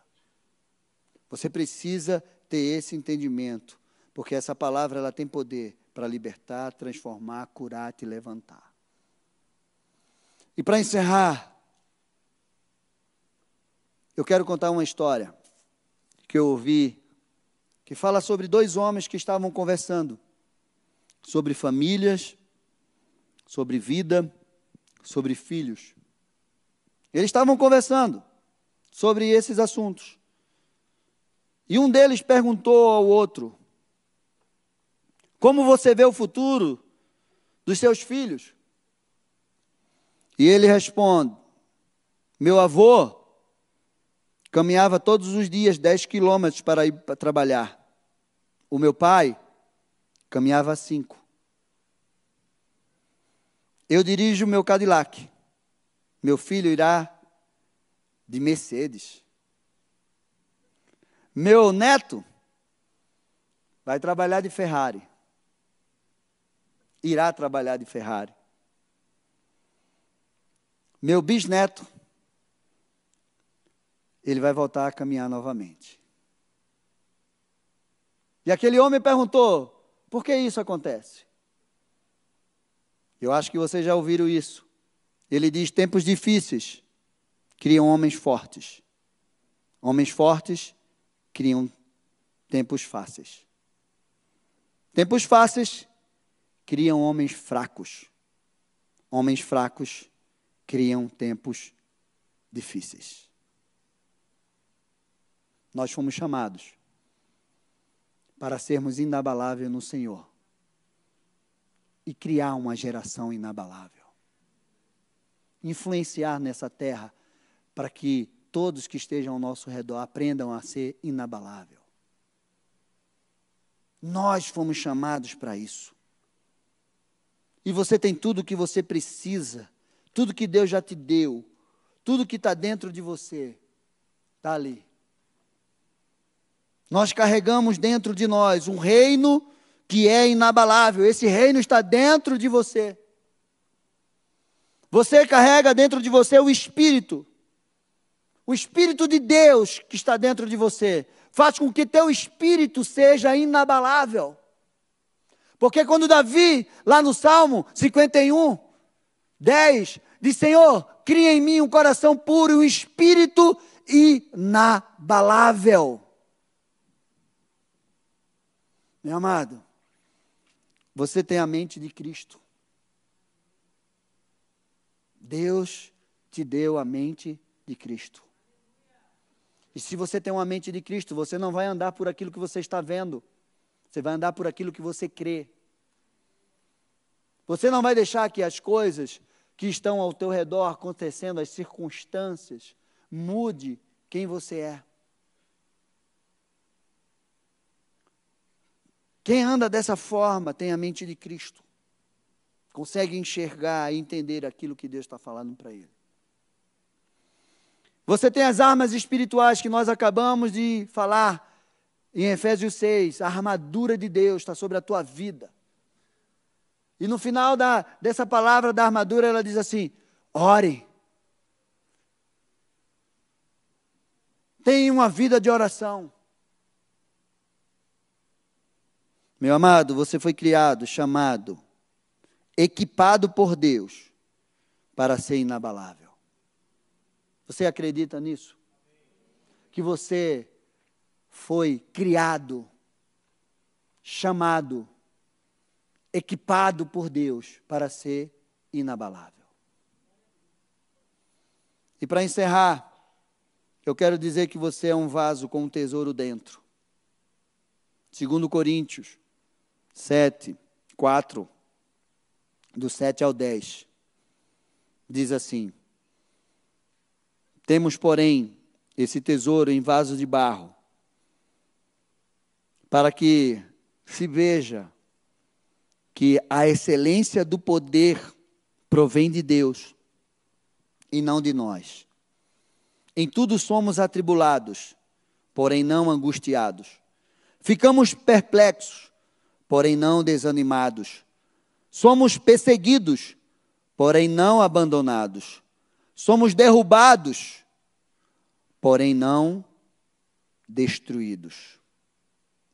Você precisa ter esse entendimento, porque essa palavra ela tem poder para libertar, transformar, curar, te levantar. E para encerrar, eu quero contar uma história que eu ouvi, que fala sobre dois homens que estavam conversando sobre famílias, sobre vida, sobre filhos. Eles estavam conversando sobre esses assuntos. E um deles perguntou ao outro: Como você vê o futuro dos seus filhos? E ele responde: Meu avô caminhava todos os dias 10 quilômetros para ir para trabalhar. O meu pai caminhava cinco. Eu dirijo meu Cadillac. Meu filho irá de Mercedes. Meu neto vai trabalhar de Ferrari. Irá trabalhar de Ferrari. Meu bisneto, ele vai voltar a caminhar novamente. E aquele homem perguntou: por que isso acontece? Eu acho que vocês já ouviram isso. Ele diz: tempos difíceis criam homens fortes. Homens fortes criam tempos fáceis. Tempos fáceis criam homens fracos. Homens fracos criam tempos difíceis. Nós fomos chamados para sermos inabaláveis no Senhor e criar uma geração inabalável. Influenciar nessa terra para que todos que estejam ao nosso redor aprendam a ser inabalável. Nós fomos chamados para isso. E você tem tudo o que você precisa, tudo que Deus já te deu, tudo que está dentro de você, está ali. Nós carregamos dentro de nós um reino que é inabalável. Esse reino está dentro de você. Você carrega dentro de você o Espírito. O Espírito de Deus que está dentro de você faz com que teu espírito seja inabalável. Porque quando Davi, lá no Salmo 51, 10, diz: Senhor, cria em mim um coração puro e um espírito inabalável. Meu amado, você tem a mente de Cristo. Deus te deu a mente de Cristo. E se você tem uma mente de Cristo, você não vai andar por aquilo que você está vendo. Você vai andar por aquilo que você crê. Você não vai deixar que as coisas que estão ao teu redor acontecendo, as circunstâncias, mude quem você é. Quem anda dessa forma tem a mente de Cristo. Consegue enxergar e entender aquilo que Deus está falando para ele. Você tem as armas espirituais que nós acabamos de falar em Efésios 6, a armadura de Deus está sobre a tua vida. E no final da, dessa palavra da armadura, ela diz assim: ore. Tenha uma vida de oração. Meu amado, você foi criado, chamado, equipado por Deus para ser inabalável. Você acredita nisso? Que você foi criado, chamado, equipado por Deus para ser inabalável. E para encerrar, eu quero dizer que você é um vaso com um tesouro dentro. Segundo Coríntios 7, 4, do 7 ao 10, diz assim: Temos, porém, esse tesouro em vaso de barro, para que se veja que a excelência do poder provém de Deus e não de nós. Em tudo somos atribulados, porém não angustiados. Ficamos perplexos, porém não desanimados. Somos perseguidos, porém não abandonados. Somos derrubados, porém não destruídos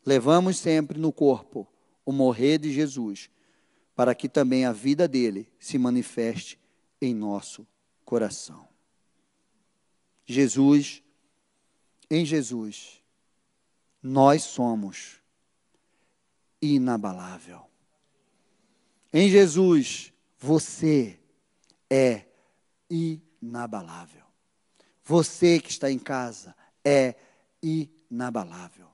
levamos sempre no corpo o morrer de Jesus, para que também a vida dele se manifeste em nosso coração. Jesus, em Jesus, nós somos inabalável. Em Jesus, você é inabalável. Você que está em casa é inabalável.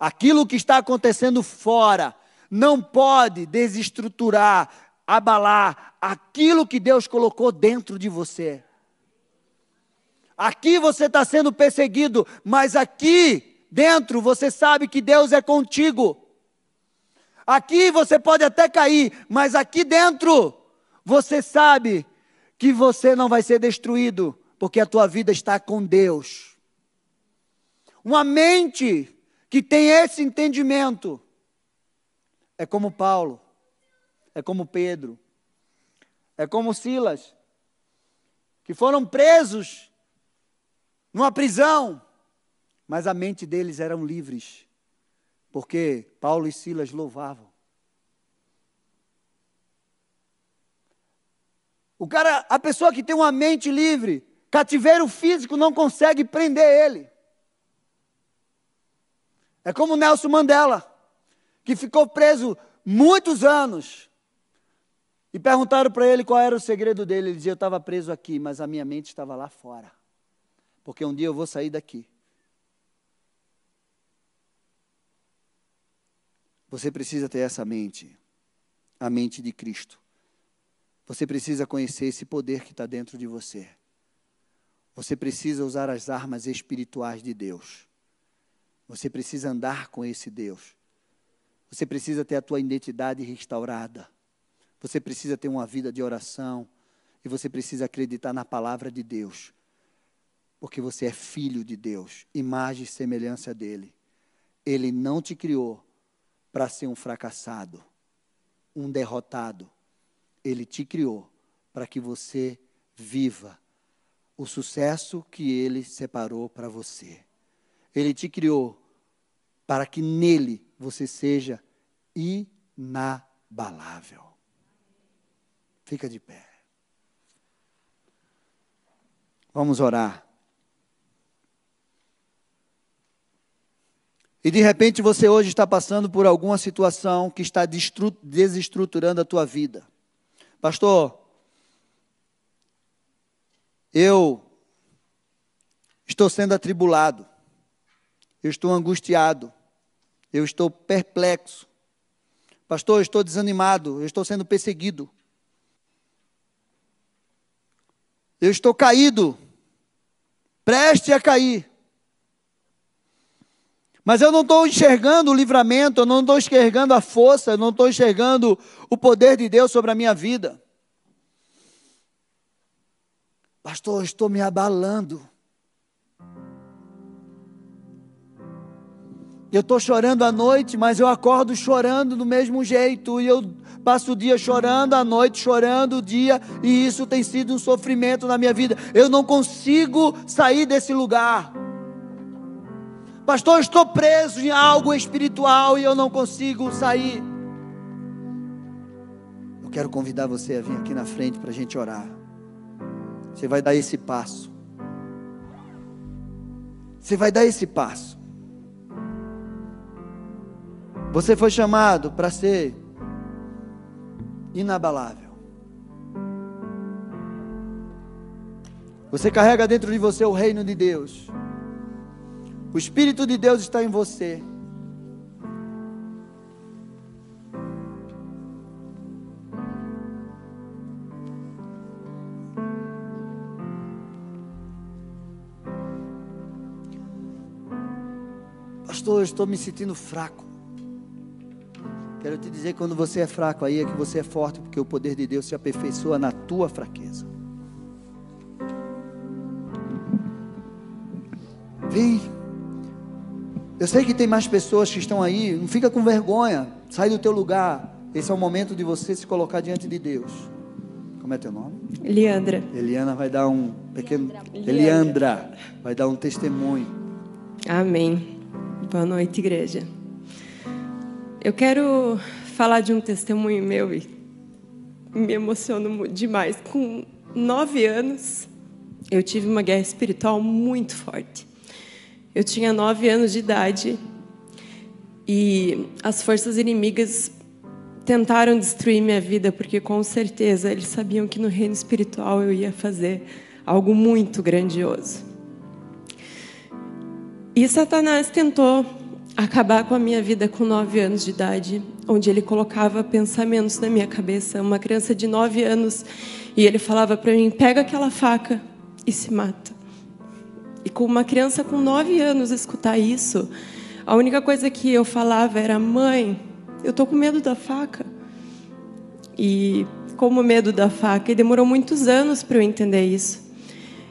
Aquilo que está acontecendo fora não pode desestruturar, abalar aquilo que Deus colocou dentro de você. Aqui você está sendo perseguido, mas aqui dentro você sabe que Deus é contigo. Aqui você pode até cair, mas aqui dentro você sabe que você não vai ser destruído, porque a tua vida está com Deus. Uma mente que tem esse entendimento é como Paulo, é como Pedro, é como Silas, que foram presos numa prisão, mas a mente deles eram livres, porque Paulo e Silas louvavam. O cara, a pessoa que tem uma mente livre, cativeiro físico não consegue prender ele. É como Nelson Mandela, que ficou preso muitos anos. E perguntaram para ele qual era o segredo dele. Ele dizia: Eu estava preso aqui, mas a minha mente estava lá fora. Porque um dia eu vou sair daqui. Você precisa ter essa mente, a mente de Cristo. Você precisa conhecer esse poder que está dentro de você. Você precisa usar as armas espirituais de Deus. Você precisa andar com esse Deus. Você precisa ter a tua identidade restaurada. Você precisa ter uma vida de oração. E você precisa acreditar na palavra de Deus. Porque você é filho de Deus, imagem e semelhança dele. Ele não te criou para ser um fracassado, um derrotado. Ele te criou para que você viva o sucesso que Ele separou para você. Ele te criou para que nele você seja inabalável. Fica de pé. Vamos orar. E de repente você hoje está passando por alguma situação que está desestruturando a tua vida. Pastor, eu estou sendo atribulado, eu estou angustiado, eu estou perplexo. Pastor, eu estou desanimado, eu estou sendo perseguido. Eu estou caído, preste a cair. Mas eu não estou enxergando o livramento, eu não estou enxergando a força, eu não estou enxergando o poder de Deus sobre a minha vida. Pastor, eu estou me abalando. Eu estou chorando à noite, mas eu acordo chorando do mesmo jeito. E eu passo o dia chorando, a noite chorando o dia. E isso tem sido um sofrimento na minha vida. Eu não consigo sair desse lugar. Pastor, eu estou preso em algo espiritual e eu não consigo sair. Eu quero convidar você a vir aqui na frente para a gente orar. Você vai dar esse passo. Você vai dar esse passo. Você foi chamado para ser inabalável. Você carrega dentro de você o reino de Deus. O Espírito de Deus está em você. Pastor, eu estou me sentindo fraco. Quero te dizer que quando você é fraco aí é que você é forte, porque o poder de Deus se aperfeiçoa na tua fraqueza. Vem. Eu sei que tem mais pessoas que estão aí, não fica com vergonha, sai do teu lugar. Esse é o momento de você se colocar diante de Deus. Como é teu nome? Eliandra. Eliana vai dar um pequeno. Eliandra, Eliandra vai dar um testemunho. Amém. Boa noite, igreja. Eu quero falar de um testemunho meu e me emociono demais. Com nove anos, eu tive uma guerra espiritual muito forte. Eu tinha nove anos de idade e as forças inimigas tentaram destruir minha vida, porque com certeza eles sabiam que no reino espiritual eu ia fazer algo muito grandioso. E Satanás tentou acabar com a minha vida com nove anos de idade, onde ele colocava pensamentos na minha cabeça, uma criança de nove anos, e ele falava para mim: pega aquela faca e se mata. E com uma criança com nove anos escutar isso, a única coisa que eu falava era: mãe, eu tô com medo da faca. E como medo da faca, e demorou muitos anos para eu entender isso.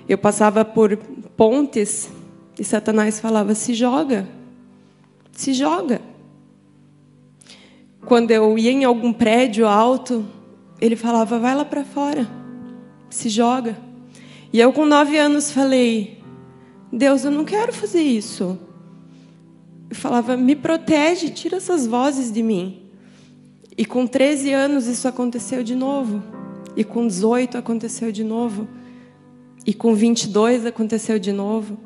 Eu passava por pontes e Satanás falava: se joga se joga. Quando eu ia em algum prédio alto, ele falava: vai lá para fora, se joga. E eu, com nove anos, falei: Deus, eu não quero fazer isso. Eu falava: me protege, tira essas vozes de mim. E com 13 anos isso aconteceu de novo. E com 18 aconteceu de novo. E com 22 aconteceu de novo.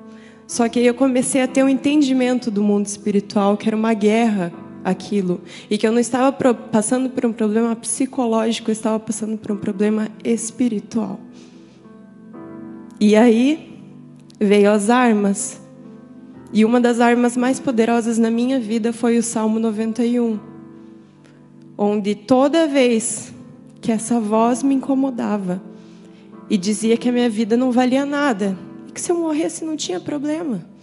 Só que aí eu comecei a ter um entendimento do mundo espiritual, que era uma guerra aquilo, e que eu não estava passando por um problema psicológico, eu estava passando por um problema espiritual. E aí veio as armas. E uma das armas mais poderosas na minha vida foi o Salmo 91, onde toda vez que essa voz me incomodava e dizia que a minha vida não valia nada, que se eu morresse não tinha problema.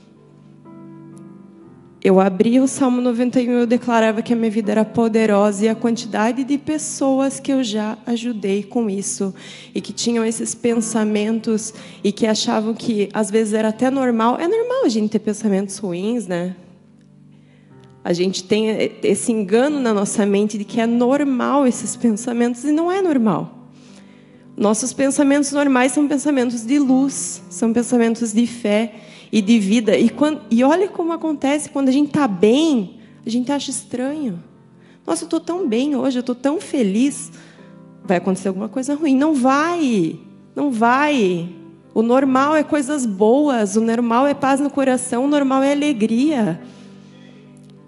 Eu abria o Salmo 91 e eu declarava que a minha vida era poderosa e a quantidade de pessoas que eu já ajudei com isso e que tinham esses pensamentos e que achavam que às vezes era até normal. É normal a gente ter pensamentos ruins, né? A gente tem esse engano na nossa mente de que é normal esses pensamentos e não é normal. Nossos pensamentos normais são pensamentos de luz, são pensamentos de fé e de vida. E, quando, e olha como acontece quando a gente está bem, a gente acha estranho. Nossa, eu estou tão bem hoje, eu estou tão feliz. Vai acontecer alguma coisa ruim. Não vai, não vai. O normal é coisas boas, o normal é paz no coração, o normal é alegria.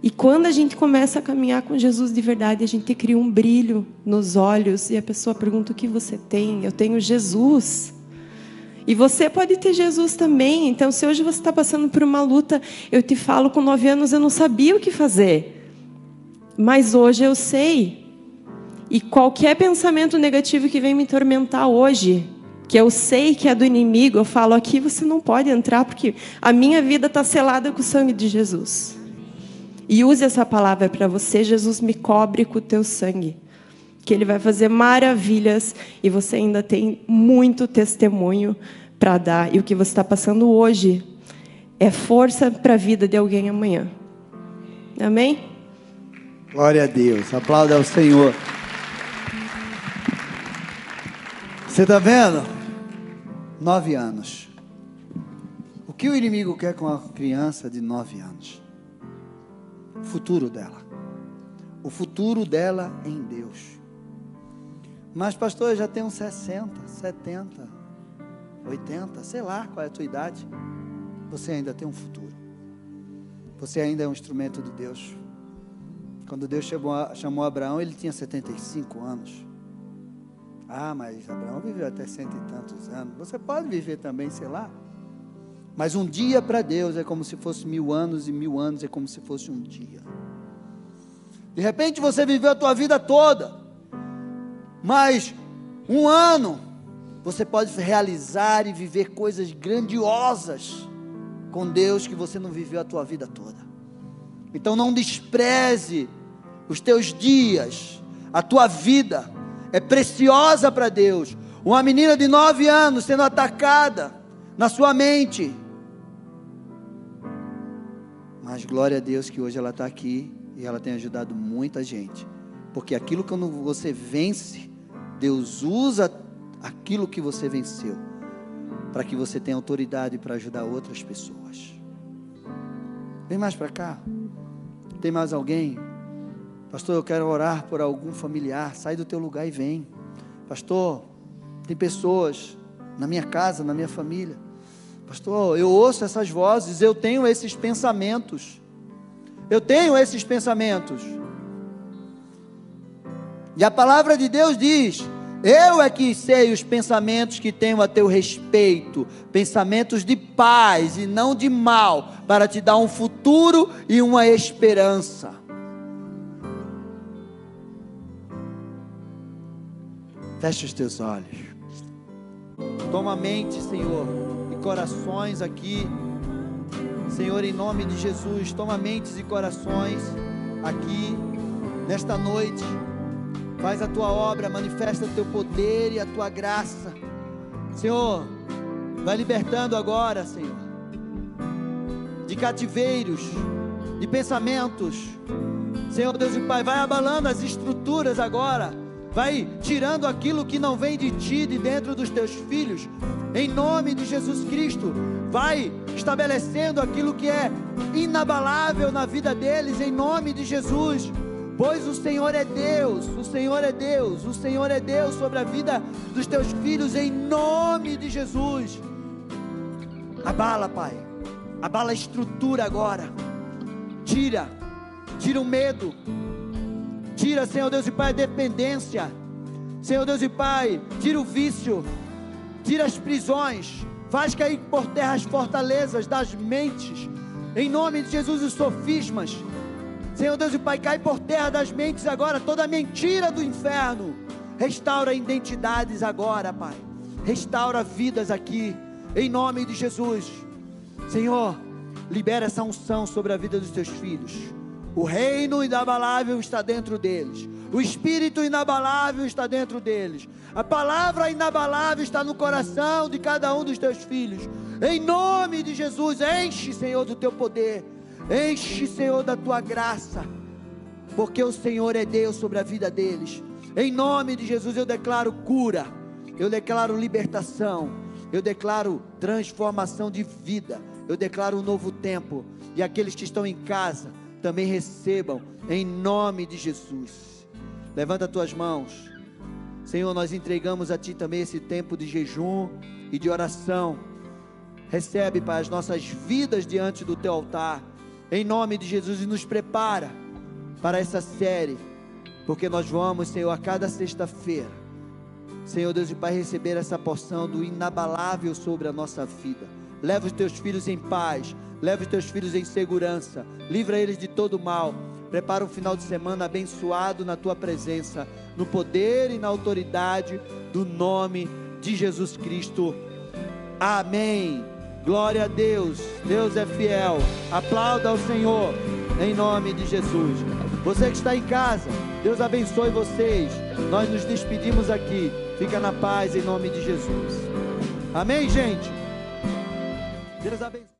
E quando a gente começa a caminhar com Jesus de verdade, a gente cria um brilho nos olhos e a pessoa pergunta: O que você tem? Eu tenho Jesus. E você pode ter Jesus também. Então, se hoje você está passando por uma luta, eu te falo, com nove anos eu não sabia o que fazer. Mas hoje eu sei. E qualquer pensamento negativo que vem me tormentar hoje, que eu sei que é do inimigo, eu falo aqui, você não pode entrar, porque a minha vida está selada com o sangue de Jesus. E use essa palavra para você, Jesus me cobre com o teu sangue. Que ele vai fazer maravilhas e você ainda tem muito testemunho para dar. E o que você está passando hoje é força para a vida de alguém amanhã. Amém? Glória a Deus. Aplauda ao Senhor. Você está vendo? Nove anos. O que o inimigo quer com a criança de nove anos? Futuro dela. O futuro dela em Deus. Mas, pastor, eu já tenho 60, 70, 80, sei lá qual é a tua idade. Você ainda tem um futuro. Você ainda é um instrumento de Deus. Quando Deus chamou, chamou Abraão, ele tinha 75 anos. Ah, mas Abraão viveu até cento e tantos anos. Você pode viver também, sei lá. Mas um dia para Deus é como se fosse mil anos, e mil anos é como se fosse um dia. De repente você viveu a tua vida toda, mas um ano você pode realizar e viver coisas grandiosas com Deus que você não viveu a tua vida toda. Então não despreze os teus dias, a tua vida é preciosa para Deus. Uma menina de nove anos sendo atacada na sua mente, mas glória a Deus que hoje ela está aqui e ela tem ajudado muita gente. Porque aquilo que você vence, Deus usa aquilo que você venceu para que você tenha autoridade para ajudar outras pessoas. Vem mais para cá. Tem mais alguém? Pastor, eu quero orar por algum familiar. Sai do teu lugar e vem. Pastor, tem pessoas na minha casa, na minha família Pastor, eu ouço essas vozes, eu tenho esses pensamentos. Eu tenho esses pensamentos. E a palavra de Deus diz: Eu é que sei os pensamentos que tenho a teu respeito, pensamentos de paz e não de mal, para te dar um futuro e uma esperança. Feche os teus olhos. Toma a mente, Senhor corações aqui. Senhor, em nome de Jesus, toma mentes e corações aqui nesta noite. Faz a tua obra, manifesta o teu poder e a tua graça. Senhor, vai libertando agora, Senhor, de cativeiros, de pensamentos. Senhor Deus e Pai, vai abalando as estruturas agora vai tirando aquilo que não vem de ti, de dentro dos teus filhos, em nome de Jesus Cristo, vai estabelecendo aquilo que é inabalável na vida deles, em nome de Jesus. Pois o Senhor é Deus, o Senhor é Deus, o Senhor é Deus sobre a vida dos teus filhos, em nome de Jesus. Abala, Pai, abala a estrutura agora, tira, tira o medo, Tira, Senhor Deus e Pai, a dependência. Senhor Deus e Pai, tira o vício. Tira as prisões. Faz cair por terra as fortalezas das mentes. Em nome de Jesus, os sofismas. Senhor Deus e Pai, cai por terra das mentes agora toda a mentira do inferno. Restaura identidades agora, Pai. Restaura vidas aqui. Em nome de Jesus. Senhor, libera essa unção sobre a vida dos teus filhos. O reino inabalável está dentro deles. O espírito inabalável está dentro deles. A palavra inabalável está no coração de cada um dos teus filhos. Em nome de Jesus, enche, Senhor, do teu poder. Enche, Senhor, da tua graça. Porque o Senhor é Deus sobre a vida deles. Em nome de Jesus, eu declaro cura. Eu declaro libertação. Eu declaro transformação de vida. Eu declaro um novo tempo. E aqueles que estão em casa também recebam em nome de Jesus. Levanta tuas mãos. Senhor, nós entregamos a Ti também esse tempo de jejum e de oração. Recebe, Pai, as nossas vidas diante do Teu altar. Em nome de Jesus e nos prepara para essa série. Porque nós vamos, Senhor, a cada sexta-feira. Senhor Deus e Pai, receber essa porção do inabalável sobre a nossa vida. Leva os teus filhos em paz, leva os teus filhos em segurança, livra eles de todo mal Prepara um final de semana abençoado na tua presença, no poder e na autoridade do nome de Jesus Cristo. Amém. Glória a Deus. Deus é fiel. Aplauda ao Senhor em nome de Jesus. Você que está em casa, Deus abençoe vocês. Nós nos despedimos aqui. Fica na paz em nome de Jesus. Amém, gente. Deus abençoe.